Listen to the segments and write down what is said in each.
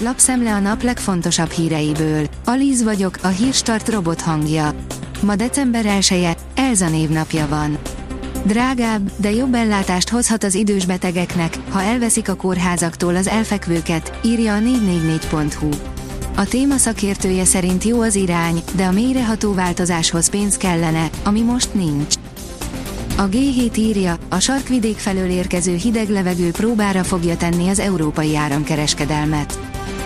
lapszemle a nap legfontosabb híreiből. Alíz vagyok, a hírstart robot hangja. Ma december 1 -e, Elza névnapja van. Drágább, de jobb ellátást hozhat az idős betegeknek, ha elveszik a kórházaktól az elfekvőket, írja a 444.hu. A téma szakértője szerint jó az irány, de a mélyreható változáshoz pénz kellene, ami most nincs. A G7 írja, a sarkvidék felől érkező hideg levegő próbára fogja tenni az európai áramkereskedelmet.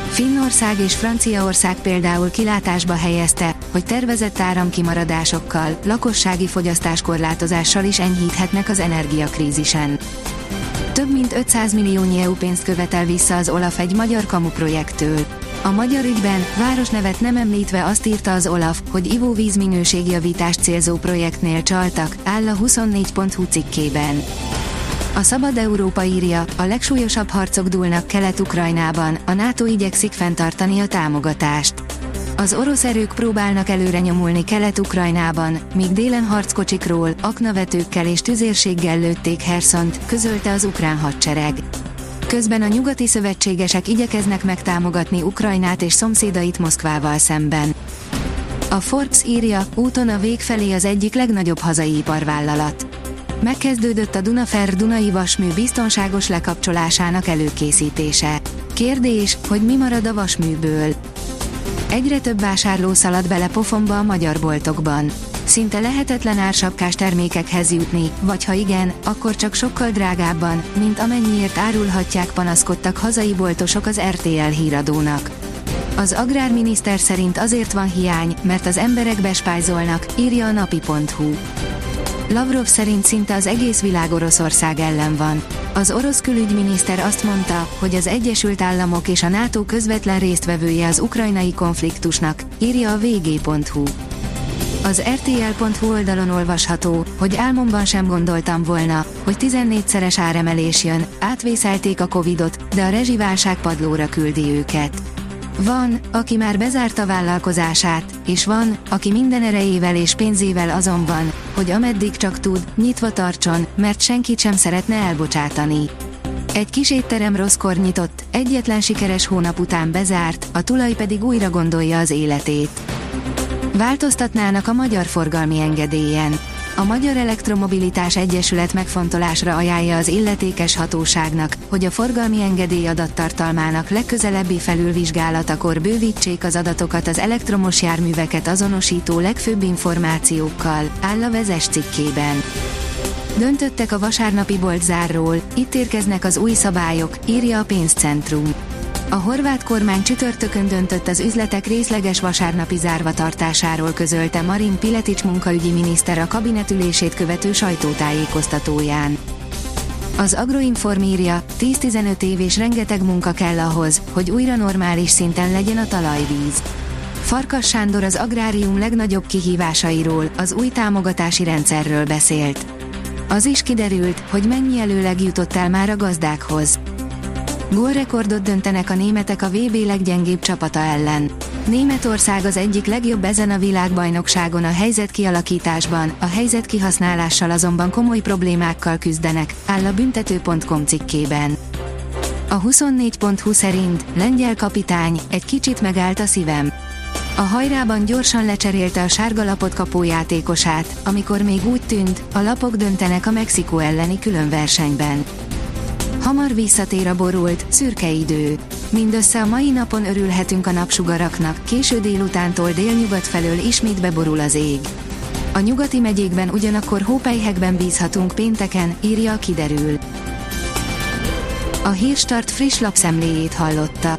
Finnország és Franciaország például kilátásba helyezte, hogy tervezett áramkimaradásokkal, lakossági fogyasztáskorlátozással is enyhíthetnek az energiakrízisen. Több mint 500 milliónyi EU pénzt követel vissza az Olaf egy magyar kamu projektől. A magyar ügyben, városnevet nem említve azt írta az Olaf, hogy ivóvíz minőségjavítást célzó projektnél csaltak, áll a 24.hu cikkében. A Szabad Európa írja, a legsúlyosabb harcok dúlnak Kelet-Ukrajnában, a NATO igyekszik fenntartani a támogatást. Az orosz erők próbálnak előre nyomulni Kelet-Ukrajnában, míg délen harckocsikról, aknavetőkkel és tüzérséggel lőtték Hersont, közölte az ukrán hadsereg. Közben a nyugati szövetségesek igyekeznek megtámogatni Ukrajnát és szomszédait Moszkvával szemben. A Forbes írja, úton a vég felé az egyik legnagyobb hazai iparvállalat. Megkezdődött a Dunafer Dunai Vasmű biztonságos lekapcsolásának előkészítése. Kérdés, hogy mi marad a vasműből. Egyre több vásárló szalad bele pofonba a magyar boltokban. Szinte lehetetlen ársapkás termékekhez jutni, vagy ha igen, akkor csak sokkal drágábban, mint amennyiért árulhatják panaszkodtak hazai boltosok az RTL híradónak. Az agrárminiszter szerint azért van hiány, mert az emberek bespájzolnak, írja a napi.hu. Lavrov szerint szinte az egész világ Oroszország ellen van. Az orosz külügyminiszter azt mondta, hogy az Egyesült Államok és a NATO közvetlen résztvevője az ukrajnai konfliktusnak, írja a vg.hu. Az RTL.hu oldalon olvasható, hogy álmomban sem gondoltam volna, hogy 14-szeres áremelés jön, átvészelték a Covidot, de a rezsiválság padlóra küldi őket. Van, aki már bezárta vállalkozását, és van, aki minden erejével és pénzével azon van, hogy ameddig csak tud, nyitva tartson, mert senkit sem szeretne elbocsátani. Egy kis étterem rosszkor nyitott, egyetlen sikeres hónap után bezárt, a tulaj pedig újra gondolja az életét. Változtatnának a magyar forgalmi engedélyen. A Magyar Elektromobilitás Egyesület megfontolásra ajánlja az illetékes hatóságnak, hogy a forgalmi engedély adattartalmának legközelebbi felülvizsgálatakor bővítsék az adatokat az elektromos járműveket azonosító legfőbb információkkal, áll a vezes cikkében. Döntöttek a vasárnapi boltzárról, itt érkeznek az új szabályok, írja a pénzcentrum. A horvát kormány csütörtökön döntött az üzletek részleges vasárnapi zárva tartásáról közölte Marin Piletics munkaügyi miniszter a kabinetülését követő sajtótájékoztatóján. Az Agroinform írja, 10-15 év és rengeteg munka kell ahhoz, hogy újra normális szinten legyen a talajvíz. Farkas Sándor az agrárium legnagyobb kihívásairól, az új támogatási rendszerről beszélt. Az is kiderült, hogy mennyi előleg jutott el már a gazdákhoz. Gólrekordot döntenek a németek a VB leggyengébb csapata ellen. Németország az egyik legjobb ezen a világbajnokságon a helyzet kialakításban, a helyzet kihasználással azonban komoly problémákkal küzdenek, áll a büntető.com cikkében. A 24.20 szerint lengyel kapitány, egy kicsit megállt a szívem. A hajrában gyorsan lecserélte a sárga lapot kapójátékosát, amikor még úgy tűnt, a lapok döntenek a Mexikó elleni különversenyben. Hamar visszatér a borult, szürke idő. Mindössze a mai napon örülhetünk a napsugaraknak, késő délutántól délnyugat felől ismét beborul az ég. A nyugati megyékben ugyanakkor hópelyhekben bízhatunk pénteken, írja a kiderül. A Hírstart friss lapszemléjét hallotta.